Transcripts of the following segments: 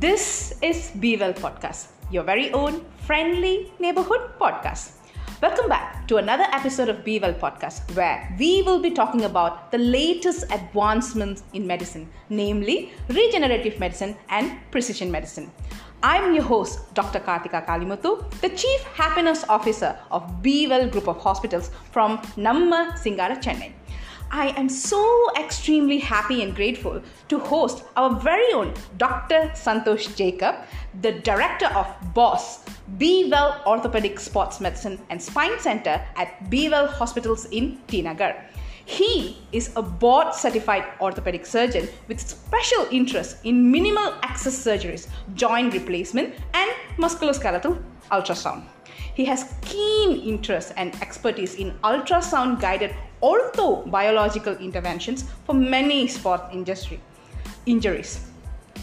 This is Be Well Podcast, your very own friendly neighborhood podcast. Welcome back to another episode of Be Well Podcast, where we will be talking about the latest advancements in medicine, namely regenerative medicine and precision medicine. I'm your host, Dr. Karthika Kalimuthu, the Chief Happiness Officer of Be Well Group of Hospitals from Namma Singara, Chennai. I am so extremely happy and grateful to host our very own Dr. Santhosh Jacob, the director of BOSS, Be Well Orthopedic Sports Medicine and Spine Center at Be Well Hospitals in T Nagar. He is a board certified orthopedic surgeon with special interest in minimal access surgeries, joint replacement, and musculoskeletal ultrasound. He has keen interest and expertise in ultrasound guided orthobiological interventions for many sport industry injuries.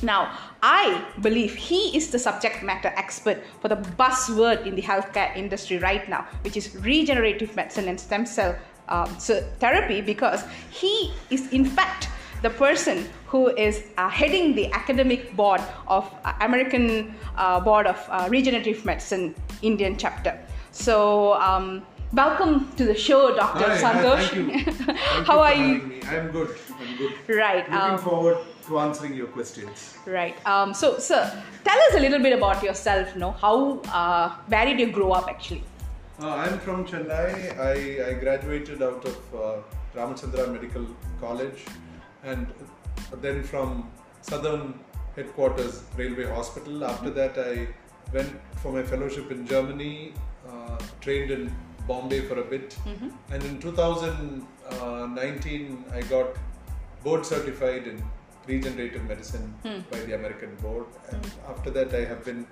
Now, I believe he is the subject matter expert for the buzzword in the healthcare industry right now, which is regenerative medicine and stem cell um, therapy, because he is, in fact, the person who is uh, heading the academic board of uh, American uh, Board of uh, Regenerative Medicine Indian chapter. So, um, welcome to the show, Dr. Hi, Santhosh. Hi, thank you. Thank How you are you? I'm good. I'm good. Right. Looking um, forward to answering your questions. Right. Um, so, sir, tell us a little bit about yourself. No, how, uh, where did you grow up actually? Uh, I'm from Chennai. I, I graduated out of uh, Ramachandra Medical College and then from Southern Headquarters Railway Hospital. Mm-hmm. After that, I went for my fellowship in Germany, uh, trained in Bombay for a bit, mm-hmm. and in 2019, I got board certified in regenerative medicine hmm. by the American board. And hmm. after that, I have been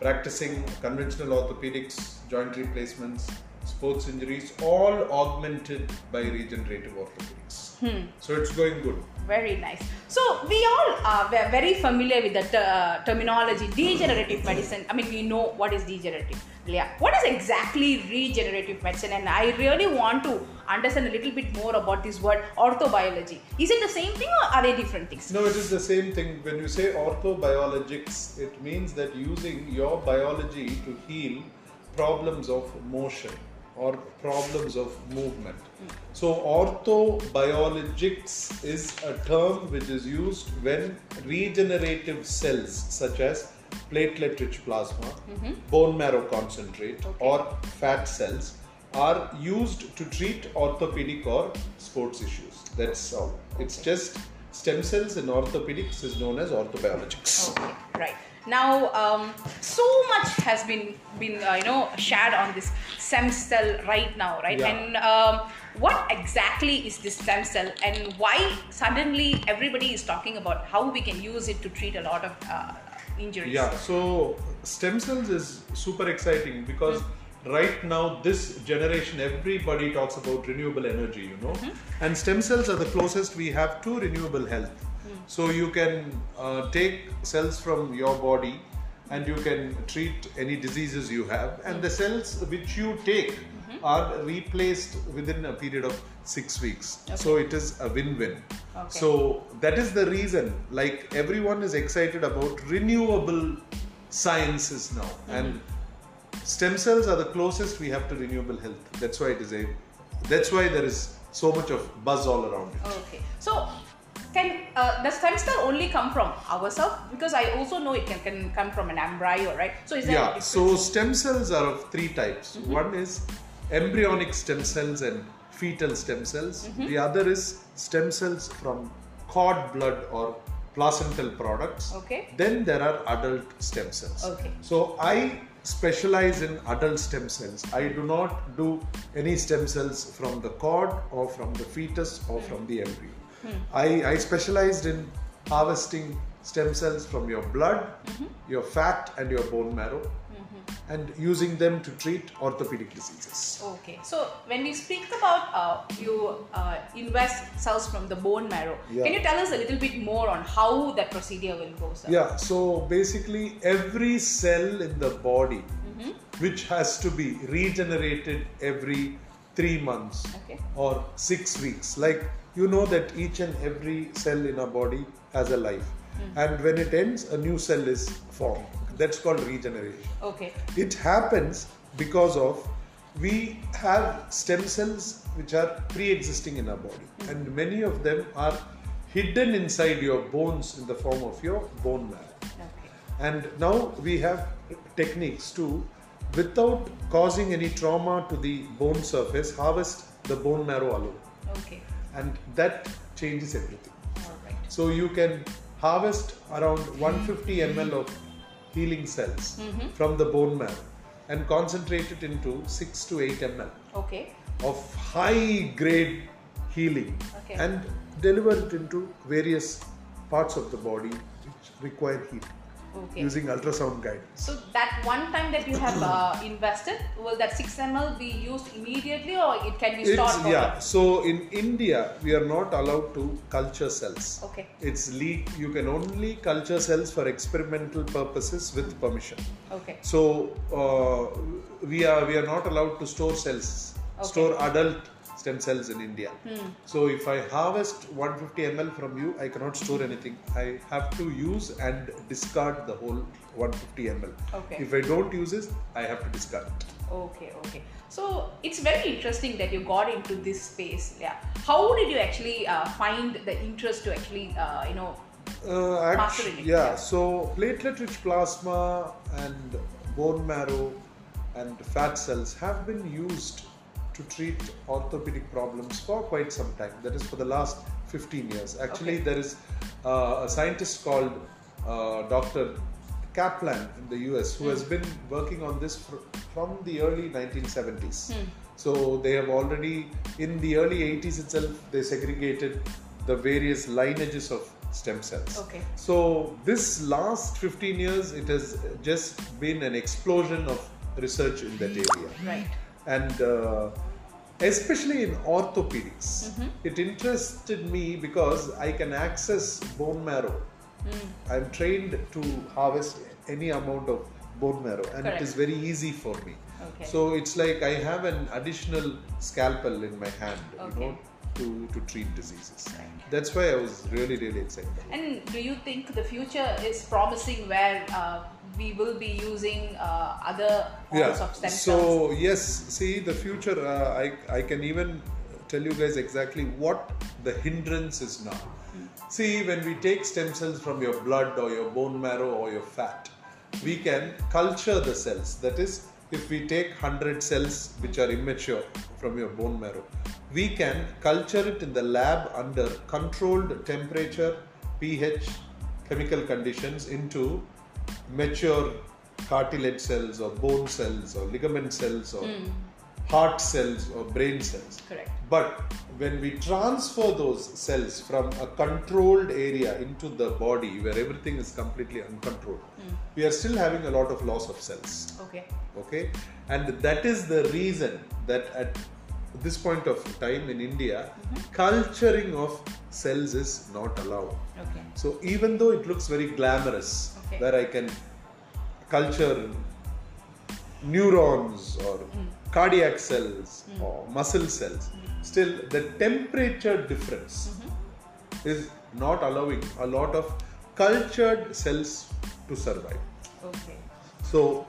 practicing conventional orthopedics, joint replacements, sports injuries, all augmented by regenerative orthopedics. Hmm. So it's going good. Very nice. So we all are very familiar with the ter- uh, terminology degenerative medicine. I mean, we know what is degenerative. Yeah. What is exactly regenerative medicine? And I really want to understand a little bit more about this word orthobiology. Is it the same thing or are they different things? No, it is the same thing. When you say orthobiologics, it means that using your biology to heal problems of motion or problems of movement. So, orthobiologics is a term which is used when regenerative cells such as platelet rich plasma, mm-hmm. bone marrow concentrate, or fat cells are used to treat orthopedic or sports issues. That's all. It's just stem cells in orthopedics is known as orthobiologics. Okay, right. Now, um, so much has been been uh, you know shared on this stem cell right now, right? Yeah. And um, what exactly is this stem cell, and why suddenly everybody is talking about how we can use it to treat a lot of uh, injuries? Yeah, so stem cells is super exciting because right now this generation everybody talks about renewable energy, you know, and stem cells are the closest we have to renewable health. So you can uh, take cells from your body and you can treat any diseases you have, and the cells which you take are replaced within a period of six weeks. So it is a win-win. Okay. So that is the reason, like everyone is excited about renewable sciences now, and stem cells are the closest we have to renewable health. That's why it is a. That's why there is so much of buzz all around it. Okay. So, can uh, does stem cell only come from ourselves? Because I also know it can, can come from an embryo, right? So is there Yeah. So stem cells are of three types. One is embryonic stem cells and fetal stem cells. The other is stem cells from cord blood or placental products. Okay. Then there are adult stem cells. Okay. So I specialize in adult stem cells. I do not do any stem cells from the cord or from the fetus or from the embryo. I, I specialized in harvesting stem cells from your blood, your fat, and your bone marrow, and using them to treat orthopedic diseases. Okay, so when we speak about uh, you uh, invest cells from the bone marrow, Yeah. can you tell us a little bit more on how that procedure will go, sir? Yeah, so basically, every cell in the body which has to be regenerated every three months Okay. or six weeks, like you know that each and every cell in our body has a life. Hmm. and when it ends, a new cell is formed. That's called regeneration. Okay. It happens because of we have stem cells which are pre-existing in our body, hmm. and many of them are hidden inside your bones in the form of your bone marrow. Okay. And now we have techniques to, without causing any trauma to the bone surface, harvest the bone marrow alone. Okay. And that changes everything. All right. So you can harvest around 150 ml of healing cells mm-hmm. from the bone marrow and concentrate it into 6 to 8 ml Okay. of high grade healing Okay. and deliver it into various parts of the body which require heat Okay. using ultrasound guidance. So that one time that you have uh, invested, will that 6 ml be used immediately or it can be stored? It's, yeah. So in India, we are not allowed to culture cells. Okay. It's le- You can only culture cells for experimental purposes with permission. Okay. So uh, we are we are not allowed to store cells, Okay. store adult stem cells in India. Hmm. So if I harvest 150 ml from you, I cannot store anything. I have to use and discard the whole 150 ml. Okay. If I don't use it, I have to discard it. Okay, okay. So it's very interesting that you got into this space. Yeah. How did you actually uh, find the interest to actually, uh, you know, Uh, act- Mastering it, yeah, yeah. so platelet rich plasma and bone marrow and fat cells have been used to treat orthopedic problems for quite some time. That is for the last 15 years. Actually, Okay. there is uh, a scientist called uh, Dr. Caplan in the US who has been working on this fr- from the early 1970s. So they have already, in the early 80s itself, they segregated the various lineages of stem cells. Okay. So this last 15 years, it has just been an explosion of research in that area right? and uh, especially in orthopedics it interested me because i can access bone marrow i'm trained to harvest any amount of bone marrow and Correct. it is very easy for me Okay. so it's like i have an additional scalpel in my hand you know to, to treat diseases Right. that's why i was really really excited. And do you think the future is promising where uh, we will be using uh, other forms of stem cells? So yes, see the future. Uh, I I can even tell you guys exactly what the hindrance is now. See, when we take stem cells from your blood or your bone marrow or your fat, we can culture the cells. That is, if we take hundred cells which are immature from your bone marrow, we can culture it in the lab under controlled temperature, pH, chemical conditions into mature cartilage cells or bone cells or ligament cells or hmm. heart cells or brain cells. Correct. But when we transfer those cells from a controlled area into the body where everything is completely uncontrolled, hmm. we are still having a lot of loss of cells. Okay. Okay, and that is the reason that at this point of time in India, mm-hmm. culturing of cells is not allowed. Okay. So even though it looks very glamorous, Okay. where I can culture neurons or hmm. cardiac cells hmm. or muscle cells, still the temperature difference mm-hmm. is not allowing a lot of cultured cells to survive. Okay. So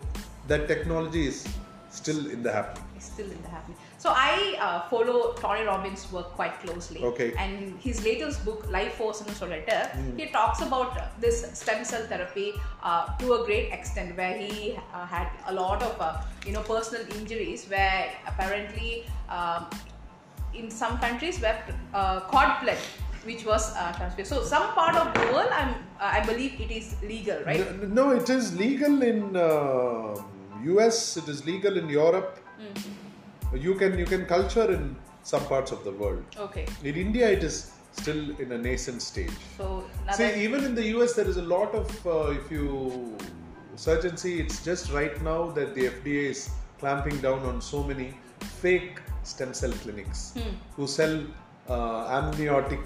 that technology is still in the happening. It's still in the happening. So I uh, follow Tony Robbins' work quite closely. Okay. And his latest book, Life Force and Solitaire, he talks about this stem cell therapy uh, to a great extent, where he uh, had a lot of uh, you know personal injuries, where apparently um, in some countries where uh, cord blood which was uh. So some part of the world, I'm, uh, I believe it is legal, right? N- No, it is legal in uh, US. It is legal in Europe. You can you can culture in some parts of the world. Okay. In India, it is still in a nascent stage. So See, even in the US, there is a lot of, uh, if you search and see, it's just right now that the FDA is clamping down on so many fake stem cell clinics who sell uh, amniotic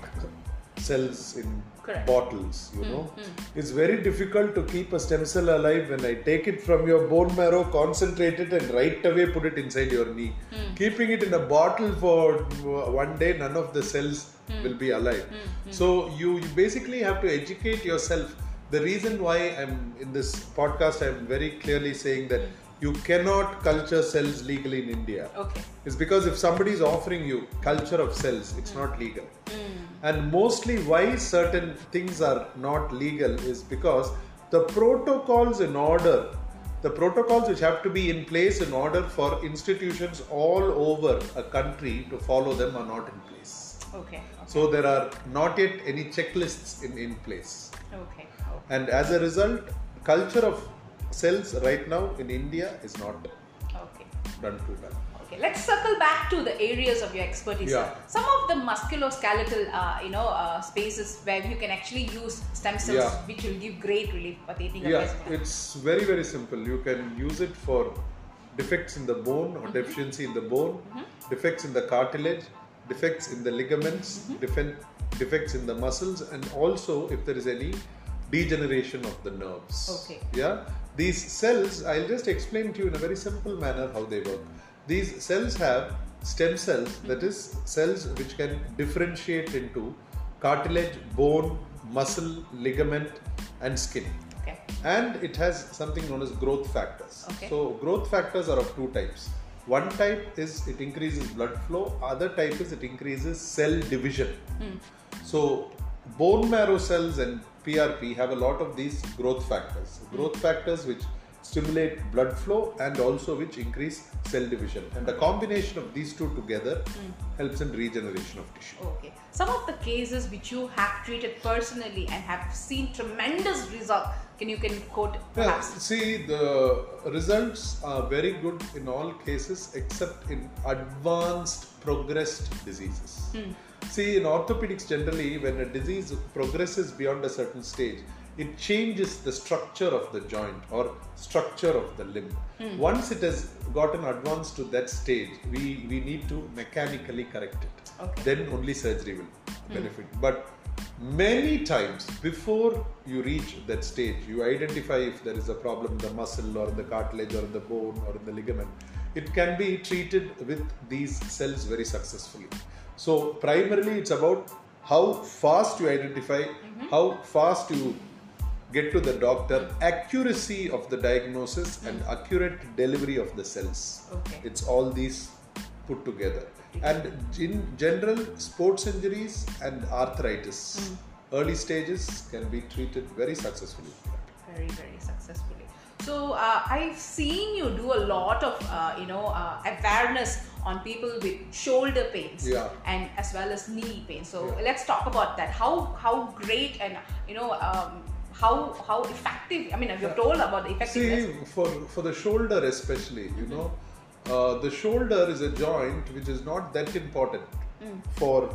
cells in Correct. bottles you hmm, know? Hmm. it's very difficult to keep a stem cell alive when i take it from your bone marrow concentrate it and right away put it inside your knee. Hmm. Keeping it in a bottle for uh, one day none of the cells will be alive. So you, you basically have to educate yourself. The reason why i'm in this podcast i'm very clearly saying that you cannot culture cells legally in india. Okay. is because if somebody is offering you culture of cells, it's not legal. And mostly why certain things are not legal is because the protocols in order, the protocols which have to be in place in order for institutions all over a country to follow them are not in place. Okay. So there are not yet any checklists in, in place. Okay. And as a result, culture of cells right now in India is not Okay. done too well. Okay, let's circle back to the areas of your expertise. Yeah. Some of the musculoskeletal, uh, you know, uh, spaces where you can actually use stem cells, Yeah. which will give great relief. But they think Yeah, it's very very simple. You can use it for defects in the bone or deficiency in the bone, defects in the cartilage, defects in the ligaments, defen- defects in the muscles, and also if there is any degeneration of the nerves. Okay. Yeah, these cells. I'll just explain to you in a very simple manner how they work. These cells have stem cells, that is, cells which can differentiate into cartilage, bone, muscle, ligament, and skin Okay. and it has something known as growth factors. Okay. So growth factors are of two types. One type is it increases blood flow. Other type is it increases cell division. Hmm. So bone marrow cells and PRP have a lot of these growth factors. Growth factors which stimulate blood flow and also which increase cell division. And the combination of these two together hmm. helps in regeneration of tissue. Okay. Some of the cases which you have treated personally and have seen tremendous result. Can you can quote Yeah, see, the results are very good in all cases except in advanced progressed diseases. Hmm. See, in orthopedics, generally, when a disease progresses beyond a certain stage, it changes the structure of the joint or structure of the limb. Hmm. Once it has gotten advanced to that stage, we, we need to mechanically correct it. Okay. Then only surgery will hmm. benefit. But many times before you reach that stage, you identify if there is a problem in the muscle or in the cartilage or in the bone or in the ligament. It can be treated with these cells very successfully. So, primarily, it's about how fast you identify, mm-hmm. how fast you get to the doctor, accuracy of the diagnosis, and accurate delivery of the cells. Okay. It's all these put together. And in general, sports injuries and arthritis, early stages can be treated very successfully. very very successfully so uh, i've seen you do a lot of uh, you know uh, awareness on people with shoulder pains Yeah. and as well as knee pain so Yeah. let's talk about that how how great and you know um, how how effective i mean you've told about the effectiveness See, for, for the shoulder especially, you know, uh, the shoulder is a joint which is not that important for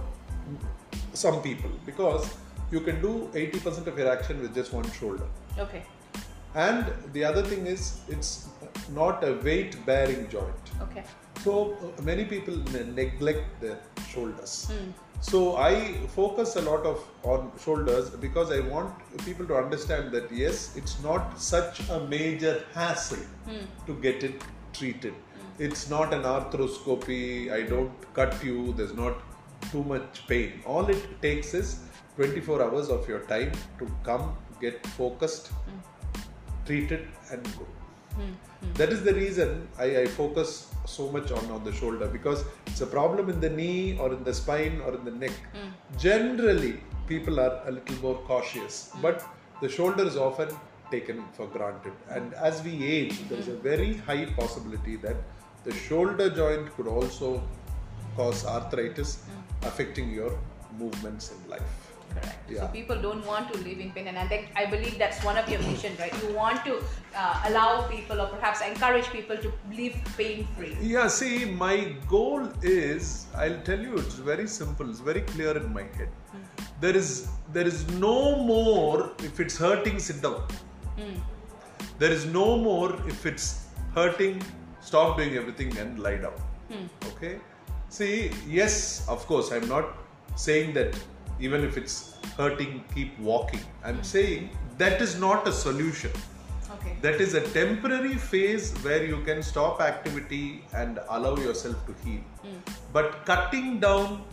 some people because you can do 80% of your action with just one shoulder. okay And the other thing is, it's not a weight bearing joint. okay So uh, many people neglect their shoulders. So I focus a lot of on shoulders because I want people to understand that yes, it's not such a major hassle hmm. to get it treated. Hmm. It's not an arthroscopy. I don't cut you. There's not too much pain. All it takes is 24 hours of your time to come get focused, hmm. treated, and go. Hmm. That is the reason I, I focus so much on, on the shoulder because it's a problem in the knee or in the spine or in the neck. Hmm. Generally, people are a little more cautious, hmm. but the shoulder is often taken for granted. And as we age, there is a very high possibility that the shoulder joint could also cause arthritis affecting your movements in life. Correct so people don't want to live in pain and I think I believe that's one of your mission right you want to uh, allow people or perhaps encourage people to live pain free Yeah, see, my goal is I'll tell you it's very simple, it's very clear in my head. Hmm. There is there is no more if it's hurting, sit down. Hmm. There is no more if it's hurting, stop doing everything and lie down. Hmm. Okay? See, yes, of course, I'm not saying that even if it's hurting, keep walking. I'm saying that is not a solution. Okay. That is a temporary phase where you can stop activity and allow yourself to heal. But cutting down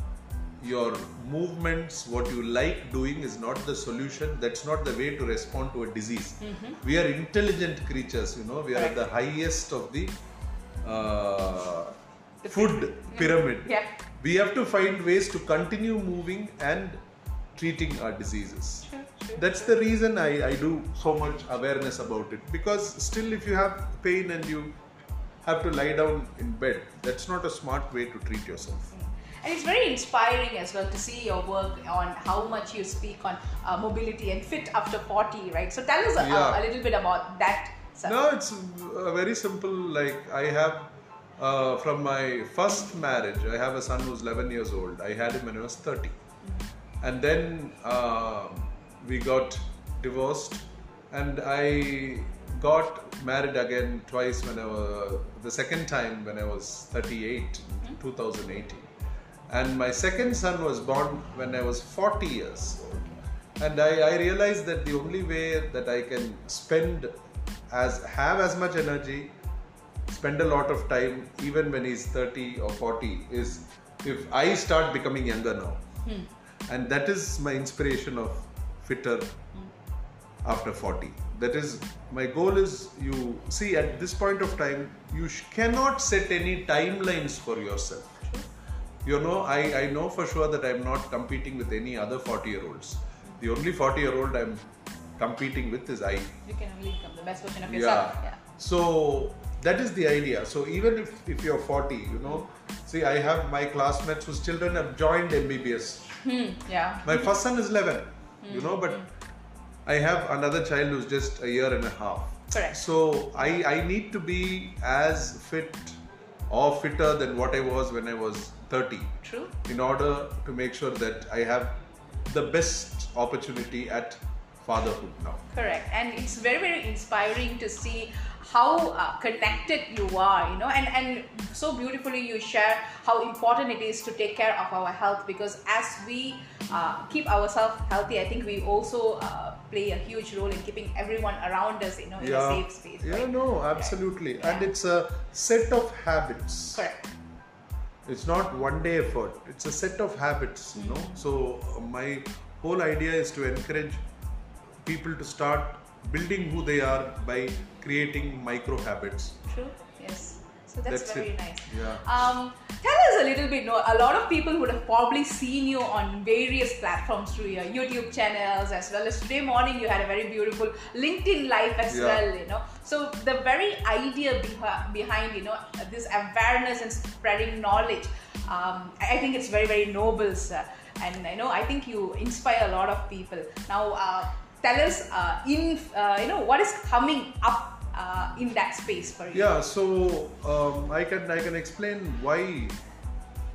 your movements, what you like doing, is not the solution. That's not the way to respond to a disease. We are intelligent creatures, you know, we are at the highest of the uh, The food pyramid. Yeah. We have to find ways to continue moving and treating our diseases. Sure, sure. That's the reason I, I do so much awareness about it because still, if you have pain and you have to lie down in bed, that's not a smart way to treat yourself. And it's very inspiring as well to see your work on how much you speak on uh, mobility and fit after 40, right? So tell us a, Yeah. a little bit about that. sir. No, it's a very simple. Like I have uh, from my first marriage, I have a son who's 11 years old. I had him when I was 30, and then uh, we got divorced, and I got married again twice when I was the second time when I was 38, in 2018, and my second son was born when I was 40 years old. And I, I realized that the only way that I can spend as have as much energy, spend a lot of time, even when he's 30 or 40, is if I start becoming younger now. Hmm. And that is my inspiration of fitter hmm. after 40 that is my goal is you see at this point of time you sh- cannot set any timelines for yourself you know I, I know for sure that i'm not competing with any other 40 year olds the only 40 year old i'm competing with is i You can only become the best version of yeah. yourself. Yeah. So that is the idea. So even if, if you're 40, you know, see, I have my classmates whose children have joined MBBS. Hmm, yeah. My first son is 11, you know, but I have another child who's just a year and a half. Correct. So I, I need to be as fit or fitter than what I was when I was 30 True. in order to make sure that I have the best opportunity at fatherhood now. Correct, and it's very very inspiring to see how uh, connected you are, you know, and and so beautifully you share how important it is to take care of our health because as we uh, keep ourselves healthy, I think we also uh, play a huge role in keeping everyone around us, you know, in a safe space. Yeah, right? no, absolutely. And it's a set of habits. Correct. It's not one day effort. It's a set of habits, you know. So uh, my whole idea is to encourage people to start building who they are by creating micro habits. True. Yes. So that's, That's very it. nice. Yeah. Um, tell us a little bit. No, a lot of people would have probably seen you on various platforms through your YouTube channels, as well as today morning you had a very beautiful LinkedIn live as Yeah. well. You know, so the very idea behi- behind you know this awareness and spreading knowledge, um, I I think it's very very noble, sir. And I know I think you inspire a lot of people. Now, uh, tell us uh, in uh, you know what is coming up uh, in that space for you. Yeah, so um, I can I can explain why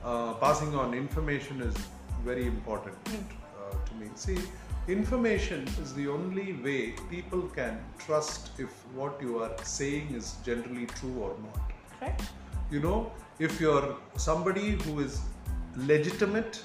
uh, passing on information is very important uh, to me. See, information is the only way people can trust if what you are saying is generally true or not. Correct. You know, if you're somebody who is legitimate,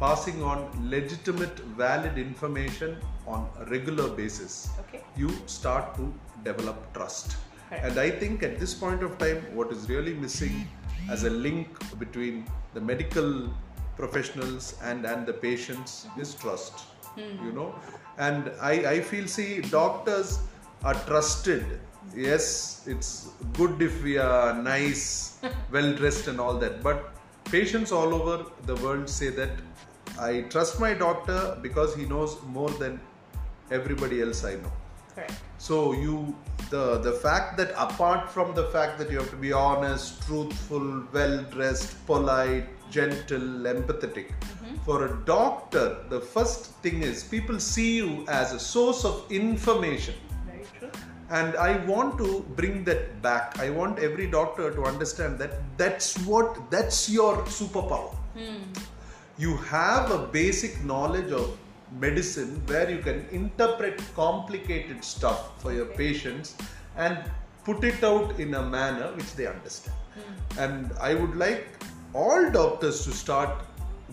passing on legitimate, valid information on a regular basis, Okay. you start to develop trust. Correct. And I think at this point of time, what is really missing as a link between the medical professionals and, and the patients is trust. Hmm. You know, and I, I feel see doctors are trusted. Yes, it's good if we are nice, well dressed, and all that. But patients all over the world say that I trust my doctor because he knows more than everybody else I know. Correct. So you the the fact that apart from the fact that you have to be honest, truthful, well dressed, polite, gentle, empathetic, mm-hmm. for a doctor, the first thing is people see you as a source of information. Very true. And I want to bring that back. I want every doctor to understand that that's what that's your superpower. Hmm. You have a basic knowledge of medicine where you can interpret complicated stuff for your patients and put it out in a manner which they understand. Hmm. And I would like all doctors to start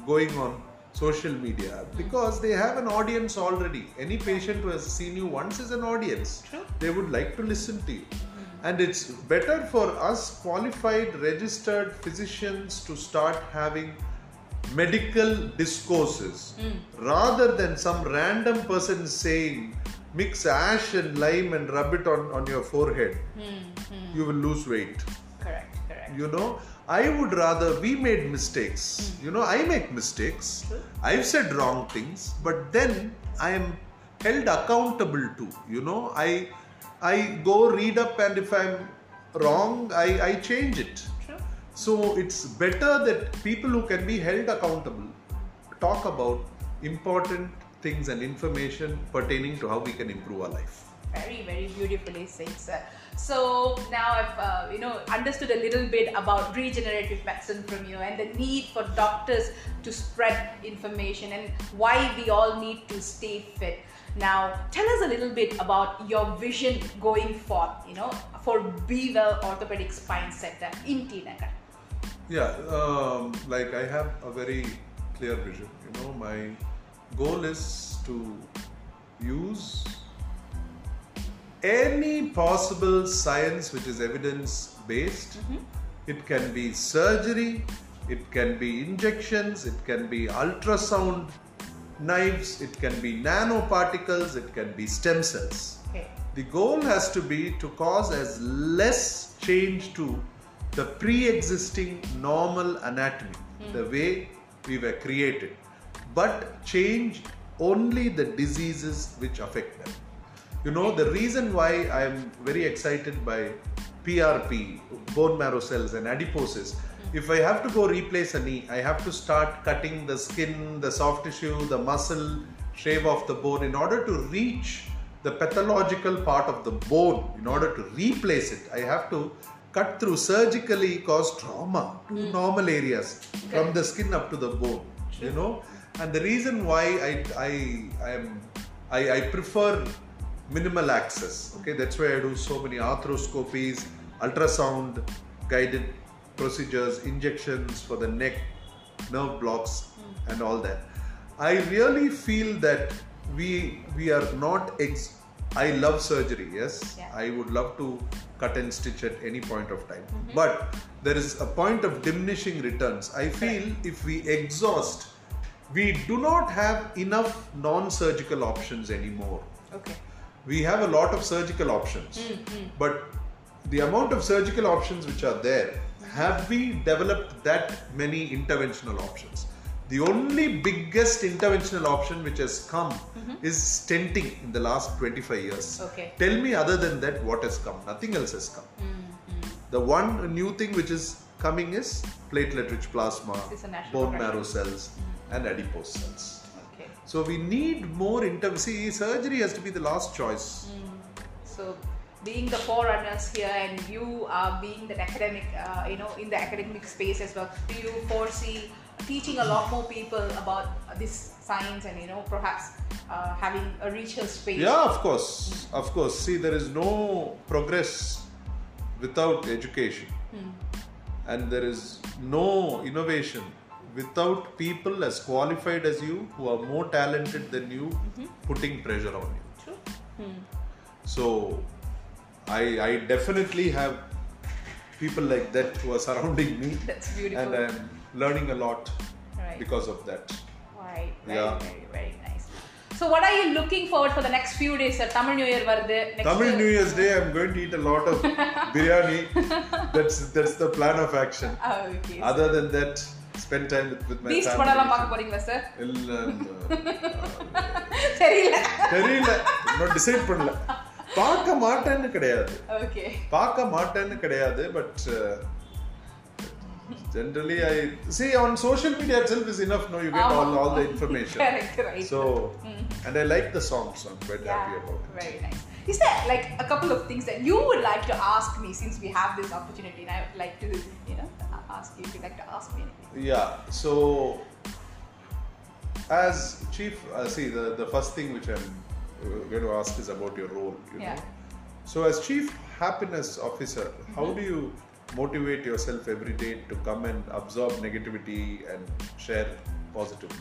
going on social media hmm. because they have an audience already. Any patient who has seen you once is an audience. True. They would like to listen to you. Hmm. And it's better for us qualified, registered physicians to start having medical discourses hmm. rather than some random person saying, mix ash and lime and rub it on, on your forehead. Hmm, hmm. You will lose weight Correct, correct. you know i would rather we made mistakes you know i make mistakes True. i've said wrong things but then i am held accountable to you know i i go read up and if i'm wrong i i change it. So it's better that people who can be held accountable talk about important things and information pertaining to how we can improve our life Very, very beautifully said, sir. So now I've uh, you know understood a little bit about regenerative medicine from you and the need for doctors to spread information and why we all need to stay fit. Now tell us a little bit about your vision going forward. You know for Be Well Orthopedic Spine Center in T Nagar. Yeah, um, like I have a very clear vision. You know, my goal is to use any possible science which is evidence based. It can be surgery, it can be injections, it can be ultrasound knives, it can be nanoparticles, it can be stem cells. Okay. The goal has to be to cause as less change to the pre existing normal anatomy, the hmm. way we were created, but change only the diseases which affect them. You know, the reason why I am very excited by PRP, bone marrow cells, and adiposes. Hmm. If I have to go replace a knee, I have to start cutting the skin, the soft tissue, the muscle, shave off the bone in order to reach the pathological part of the bone. In order to replace it, I have to cut through surgically cause trauma to hmm. normal areas from the skin up to the bone. You know, and the reason why I I I am I, I prefer minimal access. Okay, that's why I do so many arthroscopies, ultrasound guided procedures, injections for the neck, nerve blocks, hmm. and all that. I really feel that we we are not ex- I love surgery, yes. Yeah. I would love to cut and stitch at any point of time. Mm-hmm. But there is a point of diminishing returns. I feel if we exhaust, we do not have enough non surgical options anymore Okay. we have a lot of surgical options mm, mm. but the amount of surgical options which are there mm-hmm. have we developed that many interventional options the only biggest interventional option which has come mm-hmm. is stenting in the last 25 years Okay. tell me other than that what has come nothing else has come mm-hmm. the one new thing which is coming is platelet rich plasma This is a national bone progression. marrow cells mm-hmm. and adipose cells Okay. so we need more inter. See, surgery has to be the last choice. So, being the forerunners here, and you are being the academic, uh, you know, in the academic space as well. Do you foresee teaching a lot more people about this science, and you know, perhaps uh, having a richer space? Yeah, of course, of course. See, there is no progress without education, hmm. and there is no innovation without people as qualified as you, who are more talented than you, mm-hmm. putting pressure on you. True. Hmm. So, I, I definitely have people like that who are surrounding me, That's beautiful. and I'm learning a lot Right. because of that. Right. Very, Yeah. very, very nice. So, what are you looking forward for the next few days? Sir? Tamil New Year next Tamil New Year's Day, I'm going to eat a lot of biryani. That's that's the plan of action. Ah, okay. Other than that, spend time with, with my best family. படம்லாம் பார்க்க போறீங்களா sir இல்ல, தெரியல தெரியல இன்னும் decide பண்ணல பார்க்க மாட்டேன்னு கிடையாது ஓகே பார்க்க மாட்டேன்னு கிடையாது but generally i see on social media itself is enough no you get all, all the information Correct, right. so and i like the songs so i'm quite happy about it Very nice. Is there like a couple of things that you would like to ask me since we have this opportunity? And I would like to, you know, ask you if you'd like to ask me anything. Yeah. So, as chief, uh, see the the first thing which I'm uh, going to ask is about your role. You Yeah. know. So, as chief happiness officer, how do you motivate yourself every day to come and absorb negativity and share positive?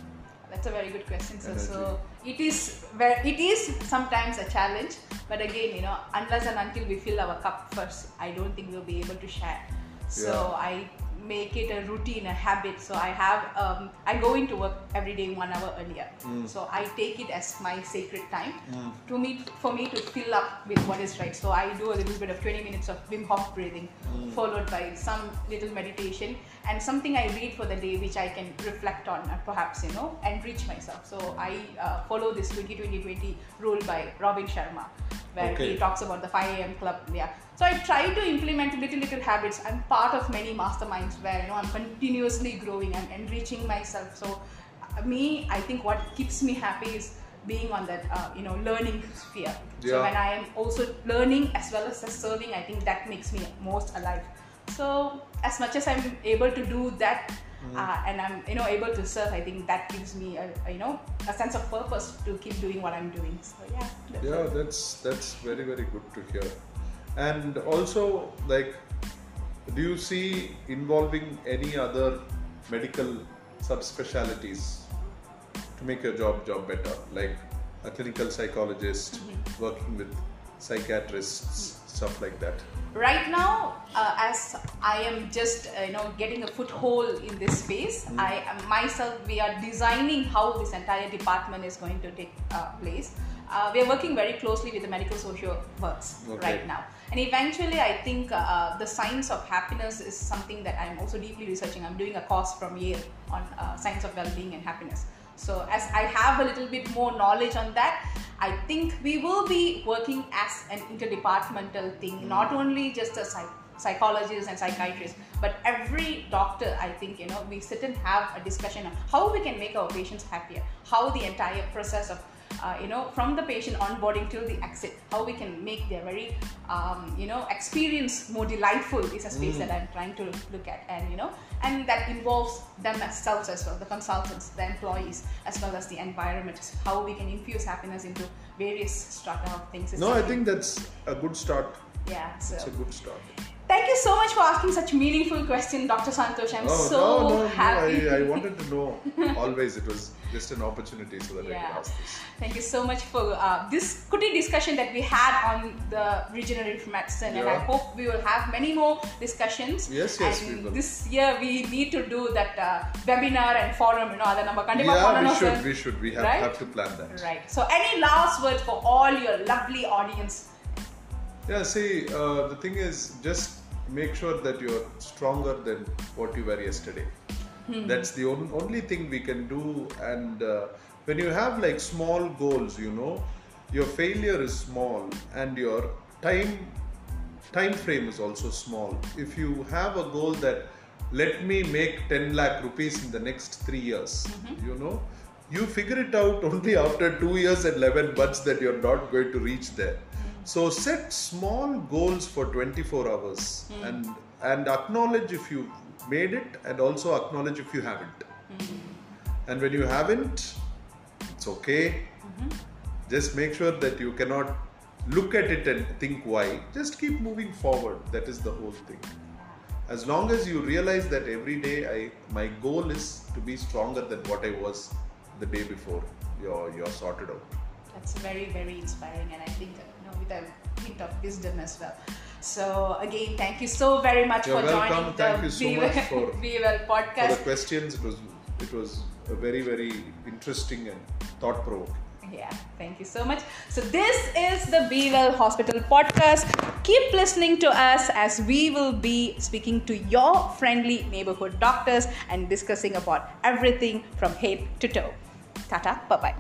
that's a very good question, sir. Energy. So it is where it is sometimes a challenge, but again, you know, unless and until we fill our cup first, I don't think we'll be able to share. So Yeah. I make it a routine, a habit. So I have, um, I go into work every day one hour earlier. Mm. So I take it as my sacred time to me, for me to fill up with what is right. So I do a little bit of 20 minutes of Wim Hof breathing, Mm. followed by some little meditation and something I read for the day, which I can reflect on, and perhaps you know, enrich myself. So I uh, follow this 20-20-20 rule by Robin Sharma, where Okay. he talks about the 5 a.m. club. Yeah. So I try to implement little little habits. I'm part of many masterminds where you know I'm continuously growing. I'm enriching myself. So me, I think what keeps me happy is being on that uh, you know learning sphere. Yeah. So when I am also learning as well as serving, I think that makes me most alive. So as much as I'm able to do that. Uh, and I'm, you know, able to serve. I think that gives me, a, a, you know, a sense of purpose to keep doing what I'm doing. So yeah. that's yeah it. that's that's very very good to hear and also like do you see involving any other medical subspecialties to make your job job better? Like a clinical psychologist working with psychiatrists stuff like that. Right now uh, as i am just uh, you know getting a foothold in this space i myself we are designing how this entire department is going to take uh, place uh, we are working very closely with the medical social works Okay. right now. And eventually i think uh, the science of happiness is something that i'm also deeply researching. I'm doing a course from yale on uh, science of well-being and happiness. So as i have a little bit more knowledge on that i think we will be working as an interdepartmental thing not only just a psych- psychologist and psychiatrist but every doctor i think you know we sit and have a discussion on how we can make our patients happier how the entire process of uh, you know from the patient onboarding till the exit how we can make their very um, you know experience more delightful is a space that i'm trying to look at and you know and that involves them themselves as well the consultants the employees as well as the environment how we can infuse happiness into various strata of things. Is no i think that's a good start. Yeah so it's a good start Thank you so much for asking such meaningful question, Dr. Santhosh. I'm oh, so no, no, happy. No, I, I, wanted to know always. It was just an opportunity so that yeah. I could ask this. Thank you so much for uh, this goody discussion that we had on the regenerative medicine, yeah. and I hope we will have many more discussions. Yes, yes, and This year we need to do that uh, webinar and forum. You know, other number. Yeah, we should, we should. We have, right? have to plan that. Right. So, any last word for all your lovely audience? Yeah, see, uh, the thing is, just make sure that you're stronger than what you were yesterday. That's the on- only thing we can do. And uh, when you have like small goals, you know, your failure is small and your time time frame is also small. If you have a goal that let me make 10 lakh rupees in the next three years, you know, you figure it out only after two years and 11 months that you're not going to reach there. So set small goals for 24 hours hmm. and and acknowledge if you made it and also acknowledge if you haven't. Hmm. And when you haven't, it's okay. Mm-hmm. Just make sure that you cannot look at it and think why. Just keep moving forward. That is the whole thing. As long as you realize that every day I my goal is to be stronger than what I was the day before, you're you're sorted out. That's very, very inspiring, and I think with a hint of wisdom as well. So, again, thank you so very much You're for welcome. joining Thank the you so Be much Well- for- Be Well For podcast. the questions, it was it was a very very interesting and thought provoking. Yeah, thank you so much. So, this is the Be Well Hospital podcast. Keep listening to us as we will be speaking to your friendly neighborhood doctors and discussing about everything from head to toe. Tata, bye bye.